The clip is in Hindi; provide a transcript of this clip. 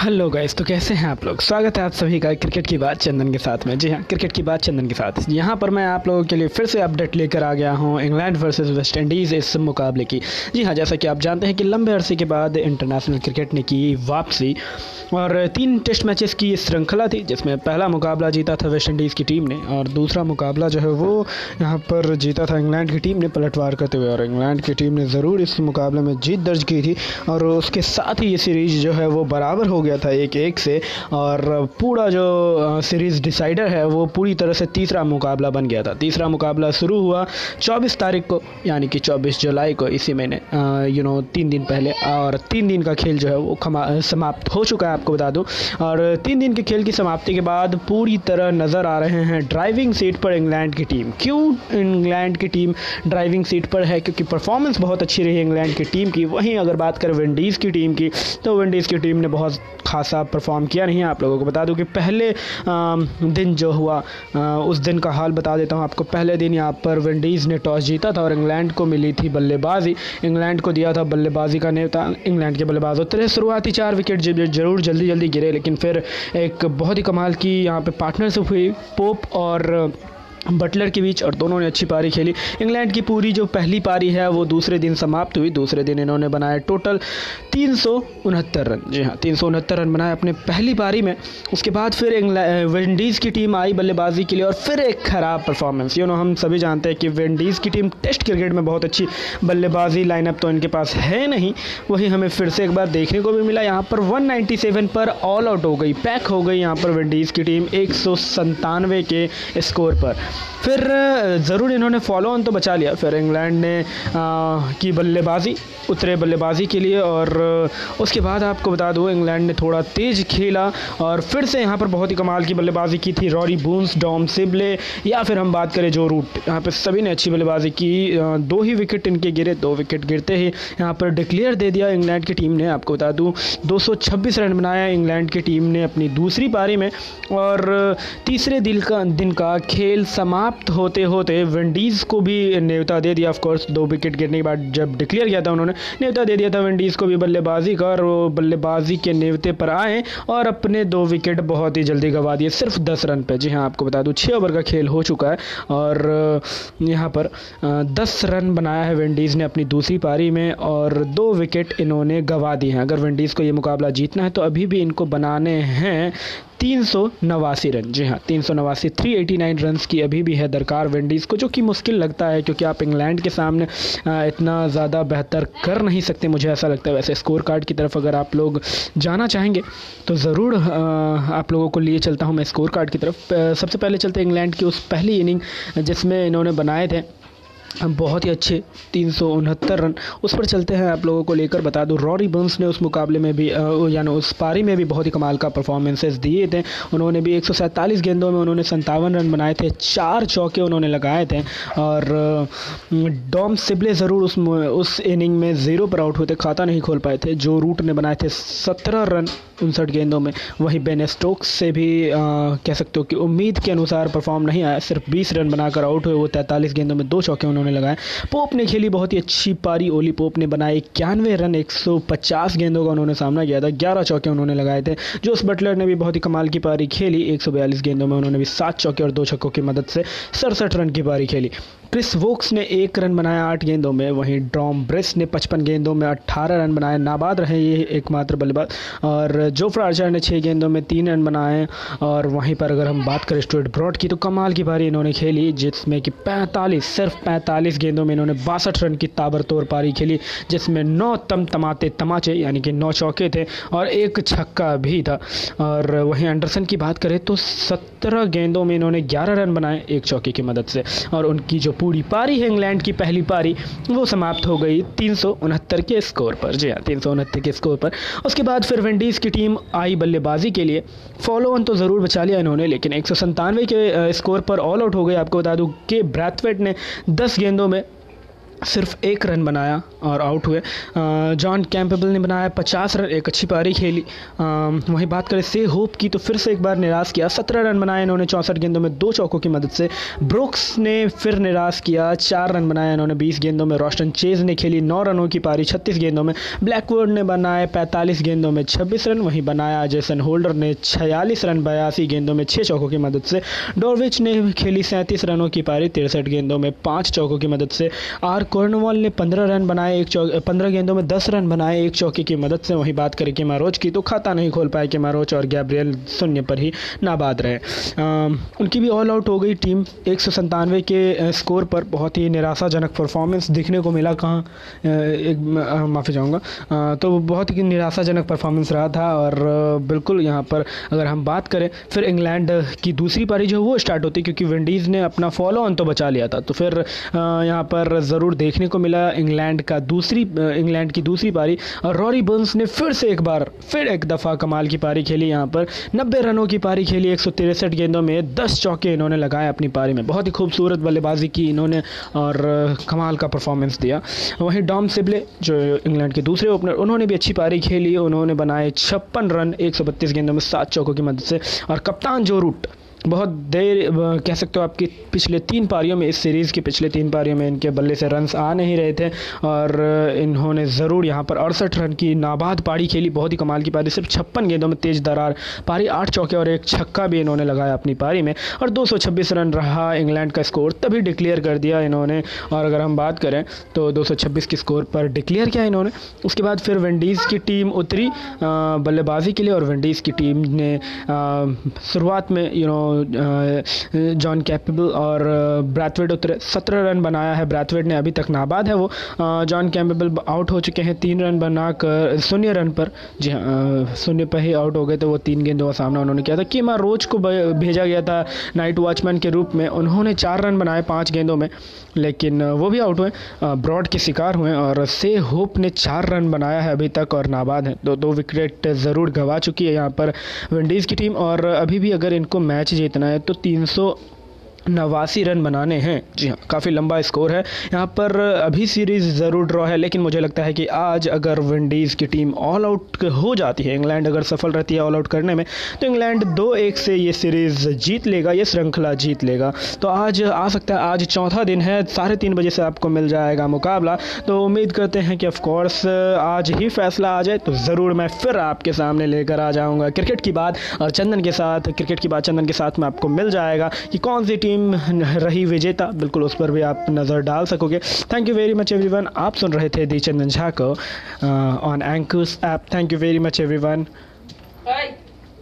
हेलो गाइस तो कैसे हैं आप लोग? स्वागत है आप सभी का क्रिकेट की बात चंदन के साथ में। जी हाँ क्रिकेट की बात चंदन के साथ। यहाँ पर मैं आप लोगों के लिए फिर से अपडेट लेकर आ गया हूँ, इंग्लैंड वर्सेस वेस्ट इंडीज़ इस मुकाबले की। जी हाँ जैसा कि आप जानते हैं कि लंबे अरसे के बाद इंटरनेशनल क्रिकेट ने की वापसी और तीन टेस्ट मैचेस की श्रृंखला थी, जिसमें पहला मुकाबला जीता था वेस्ट इंडीज़ की टीम ने और दूसरा मुकाबला जो है वो यहाँ पर जीता था इंग्लैंड की टीम ने पलटवार करते हुए। और इंग्लैंड की टीम ने ज़रूर इस मुकाबले में जीत दर्ज की थी और उसके साथ ही ये सीरीज़ जो है वो बराबर हो गया। था एक एक से। और पूरा जो सीरीज़ डिसाइडर है, वो पूरी तरह से तीसरा मुकाबला बन गया था। तीसरा मुकाबला शुरू हुआ 24 तारीख को, यानी कि 24 जुलाई को, इसी महीने यू नो तीन दिन पहले। और तीन दिन का खेल जो है, वो समाप्त हो चुका है, आपको बता दूँ। और तीन दिन के खेल की समाप्ति के बाद पूरी तरह नज़र आ रहे हैं ड्राइविंग सीट पर इंग्लैंड की टीम क्यों इंग्लैंड की टीम ड्राइविंग सीट पर है? क्योंकि परफॉर्मेंस बहुत अच्छी रही इंग्लैंड की टीम की। वहीं अगर बात करें विंडीज़ की टीम की तो विंडीज़ की टीम ने बहुत खासा परफॉर्म किया नहीं आप लोगों को बता दूँ कि पहले दिन जो हुआ उस दिन का हाल बता देता हूँ आपको। पहले दिन यहाँ पर विंडीज़ ने टॉस जीता था और इंग्लैंड को मिली थी बल्लेबाजी। इंग्लैंड को दिया था बल्लेबाजी का नेता, इंग्लैंड के बल्लेबाज। उतरे शुरुआती चार विकेट ज़रूर जल्दी जल्दी गिरे, लेकिन फिर एक बहुत ही कमाल की यहाँ पर पार्टनरशिप हुई। पोप और बटलर के बीच और दोनों ने अच्छी पारी खेली। इंग्लैंड की पूरी जो पहली पारी है, वो दूसरे दिन समाप्त हुई। दूसरे दिन इन्होंने बनाया टोटल तीन सौ उनहत्तर रन। जी हाँ तीन सौ उनहत्तर रन बनाए अपने पहली पारी में। उसके बाद फिर विंडीज़ की टीम आई बल्लेबाजी के लिए और फिर एक ख़राब परफॉर्मेंस यू नो हम सभी जानते हैं कि विंडीज़ की टीम टेस्ट क्रिकेट में बहुत अच्छी बल्लेबाजी लाइनअप तो इनके पास है नहीं। वही हमें फिर से एक बार देखने को भी मिला। यहाँ पर 197 पर ऑल आउट हो गई पैक हो गई यहाँ पर विंडीज़ की टीम एक के स्कोर पर। फिर ज़रूर इन्होंने फॉलो ऑन तो बचा लिया। फिर इंग्लैंड ने की बल्लेबाजी, उतरे बल्लेबाजी के लिए और उसके बाद आपको बता दूँ, इंग्लैंड ने थोड़ा तेज़ खेला और फिर से यहाँ पर बहुत ही कमाल की बल्लेबाजी की थी। रॉरी बूंस डॉम सिबले या फिर हम बात करें जो रूट, यहाँ पर सभी ने अच्छी बल्लेबाजी की। दो ही विकेट इनके गिरे, दो विकेट गिरते ही यहाँ पर डिक्लेयर दे दिया इंग्लैंड की टीम ने। आपको बता दूँ, दो सौ छब्बीस रन बनाया इंग्लैंड की टीम ने अपनी दूसरी पारी में और तीसरे दिन का दिन का खेल समाप्त होते होते विंडीज़ को भी न्योता दे दिया ऑफकोर्स दो विकेट गिरने के बाद जब डिक्लेयर किया था उन्होंने न्योता दे दिया था विंडीज़ को भी बल्लेबाजी का और वो बल्लेबाजी के न्योते पर आए और अपने दो विकेट बहुत ही जल्दी गंवा दिए, सिर्फ़ दस रन पर जी हाँ आपको बता दूँ छः ओवर का खेल हो चुका है और यहाँ पर दस रन बनाया है विंडीज़ ने अपनी दूसरी पारी में और दो विकेट इन्होंने गंवा दिए हैं। अगर विंडीज़ को ये मुकाबला जीतना है तो अभी भी इनको बनाने हैं तीन सौ नवासी रन। जी हाँ तीन सौ नवासी थ्री एटी नाइन रन की अभी भी है दरकार विंडीज़ को, जो कि मुश्किल लगता है, क्योंकि आप इंग्लैंड के सामने इतना ज़्यादा बेहतर कर नहीं सकते, मुझे ऐसा लगता है। वैसे स्कोर कार्ड की तरफ़ अगर आप लोग जाना चाहेंगे तो ज़रूर आप लोगों को लिए चलता हूँ मैं स्कोर कार्ड की तरफ़। सबसे पहले चलते इंग्लैंड की उस पहली इनिंग, जिसमें इन्होंने बनाए थे। बहुत ही अच्छे तीन सौ उनहत्तर रन उस पर चलते हैं। आप लोगों को लेकर बता दूँ, रॉरी बंस ने उस मुकाबले में भी यानी उस पारी में भी बहुत ही कमाल का परफॉर्मेंसेस दिए थे। उन्होंने भी एक सौ सैंतालीस गेंदों में उन्होंने संतावन रन बनाए थे, चार चौके उन्होंने लगाए थे और डॉम सिबले ज़रूर उस उस इनिंग में ज़ीरो पर आउट हुए थे, खाता नहीं खोल पाए थे। जो रूट ने बनाए थे, सत्रह रन उनसठ गेंदों में। वहीं बेन स्टोक्स से भी आ, कह सकते हो कि उम्मीद के अनुसार परफॉर्म नहीं आया। सिर्फ़ बीस रन बनाकर आउट हुए वो तैंतालीस गेंदों में दो चौके उन्होंने लगाए। पोप ने खेली बहुत ही अच्छी पारी। ओली पोप ने बनाए इक्यानवे रन 150 गेंदों का उन्होंने सामना किया था। ग्यारह चौके उन्होंने लगाए थे। जोस बटलर ने भी बहुत ही कमाल की पारी खेली। एक सौ बयालीस गेंदों में उन्होंने भी सात चौके और दो छक्कों की मदद से सड़सठ रन की पारी खेली। क्रिस वोक्स ने एक रन बनाया आठ गेंदों में, वहीं ड्रॉम ब्रिस ने पचपन गेंदों में अट्ठारह रन बनाए, नाबाद रहे ये एकमात्र बल्लेबाज। और जोफ्रा आर्चर ने छः गेंदों में तीन रन बनाए, और वहीं पर अगर हम बात करें स्टुअर्ट ब्रॉड की तो कमाल की पारी इन्होंने खेली, जिसमें कि पैंतालीस, सिर्फ़ पैंतालीस गेंदों में इन्होंने बासठ रन की ताबड़तोड़ पारी खेली, जिसमें नौ तम तमाते तमाचे, यानी कि नौ चौके थे, और एक छक्का भी था। और वहीं एंडरसन की बात करें तो सत्रह गेंदों में इन्होंने ग्यारह रन बनाए एक चौके की मदद से, और उनकी जो पूरी पारी है इंग्लैंड की पहली पारी, वो समाप्त हो गई तीन सौ उनहत्तर के स्कोर पर। जी हाँ तीन के स्कोर पर। उसके बाद फिर विंडीज़ की टीम आई बल्लेबाजी के लिए। फॉलो ऑन तो ज़रूर बचा लिया इन्होंने, लेकिन एक के स्कोर पर ऑल आउट हो गए। आपको बता दूँ कि ब्रैथवेट ने दस गेंदों में सिर्फ़ एक रन बनाया और आउट हुए। जॉन कैंपेबल ने बनाया पचास रन, एक अच्छी पारी खेली। वहीं बात करें से होप की तो फिर से एक बार निराश किया। सत्रह रन बनाए इन्होंने चौंसठ गेंदों में, दो चौकों की मदद से। ब्रुक्स ने फिर निराश किया, चार रन बनाए इन्होंने बीस गेंदों में। रोस्टन चेज ने खेली नौ रनों की पारी, छत्तीस गेंदों में। ब्लैकवर्ड ने बनाए पैंतालीस गेंदों में छब्बीस रन। वहीं बनाया जेसन होल्डर ने छियालीस रन, बयासी गेंदों में छः चौकों की मदद से। डोरविच ने खेली सैंतीस रनों की पारी, तिरसठ गेंदों में पाँच चौकों की मदद से। आर कॉर्नवॉल ने पंद्रह रन बनाए एक चौक पंद्रह गेंदों में दस रन बनाए एक चौकी की मदद से वहीं बात करें कि मारोच की तो खाता नहीं खोल पाए कि मारोच और गैब्रियल शून्य पर ही नाबाद रहे। आ, उनकी भी ऑल आउट हो गई टीम एक के स्कोर पर बहुत ही निराशाजनक परफॉर्मेंस दिखने को मिला कहाँ एक माफ़ी चाहूँगा। तो बहुत ही निराशाजनक परफॉर्मेंस रहा था और बिल्कुल यहाँ पर अगर हम बात करें फिर इंग्लैंड की दूसरी पारी जो वो स्टार्ट होती क्योंकि विंडीज़ ने अपना फॉलो ऑन तो बचा लिया था। तो फिर यहाँ पर ज़रूर देखने को मिला इंग्लैंड का दूसरी इंग्लैंड की दूसरी पारी। और रॉरी बर्न्स ने फिर से एक बार, फिर एक दफ़ा कमाल की पारी खेली यहाँ पर। नब्बे रनों की पारी खेली एक गेंदों में। दस चौके इन्होंने लगाए अपनी पारी में। बहुत ही खूबसूरत बल्लेबाजी की इन्होंने और कमाल का परफॉर्मेंस दिया। वहीं डॉम सिबले, जो इंग्लैंड के दूसरे ओपनर उन्होंने भी अच्छी पारी खेली। उन्होंने बनाए छप्पन रन एक सौ बत्तीस गेंदों में सात चौकों की मदद से। और कप्तान जो रूट बहुत देर कह सकते हो आपकी पिछले तीन पारियों में, इस सीरीज़ की पिछले तीन पारियों में इनके बल्ले से रन्स आ नहीं रहे थे और इन्होंने ज़रूर यहाँ पर अड़सठ रन की नाबाद पारी खेली, बहुत ही कमाल की पारी, सिर्फ़ छप्पन गेंदों में तेज़ दरार, पारी आठ चौके और एक छक्का भी इन्होंने लगाया अपनी पारी में और दो सौ छब्बीस रन रहा इंग्लैंड का स्कोर तभी डिक्लेयर कर दिया इन्होंने और अगर हम बात करें तो दो की स्कोर पर डिक्लेयर किया इन्होंने, उसके बाद फिर विंडीज़ की टीम उतरी बल्लेबाजी के लिए और विंडीज़ की टीम ने शुरुआत में यू नो जॉन कैपेबल और ब्रैथवेड उतरे सत्रह रन बनाया है। ब्रैथवेड ने अभी तक नाबाद है वो। जॉन कैपेबल आउट हो चुके हैं तीन रन बनाकर, शून्य रन पर। जी हाँ शून्य पर ही आउट हो गए थे वो तीन गेंदों का सामना उन्होंने किया था। कि माँ रोज को भेजा गया था नाइट वॉचमैन के रूप में। उन्होंने चार रन बनाए पाँच गेंदों में, लेकिन वो भी आउट हुए। ब्रॉड के शिकार हुए और से होप ने चार रन बनाया है अभी तक और नाबाद है। दो दो विकेट ज़रूर गंवा चुकी है यहाँ पर विंडीज़ की टीम और अभी भी अगर इनको मैच जीतना है। तो 300 नवासी रन बनाने हैं। जी हाँ काफ़ी लंबा स्कोर है। यहाँ पर अभी सीरीज़ ज़रूर ड्रॉ है, लेकिन मुझे लगता है कि आज अगर विंडीज़ की टीम ऑल आउट हो जाती है, इंग्लैंड अगर सफल रहती है ऑल आउट करने में तो इंग्लैंड दो एक से ये सीरीज़ जीत लेगा, ये श्रृंखला जीत लेगा। तो आज आ सकता है, आज चौथा दिन है, साढ़े तीन बजे से आपको मिल जाएगा मुकाबला। तो उम्मीद करते हैं कि ऑफकोर्स आज ही फैसला आ जाए तो ज़रूर मैं फिर आपके सामने लेकर आ जाऊँगा। क्रिकेट की बात और चंदन के साथ, क्रिकेट की बात चंदन के साथ में आपको मिल जाएगा कि कौन सी टीम टीम रही विजेता। बिल्कुल उस पर भी आप नज़र डाल सकोगे। Thank you very much everyone आप सुन रहे थे दी चंदन झा को on Anchor's app thank you very much everyone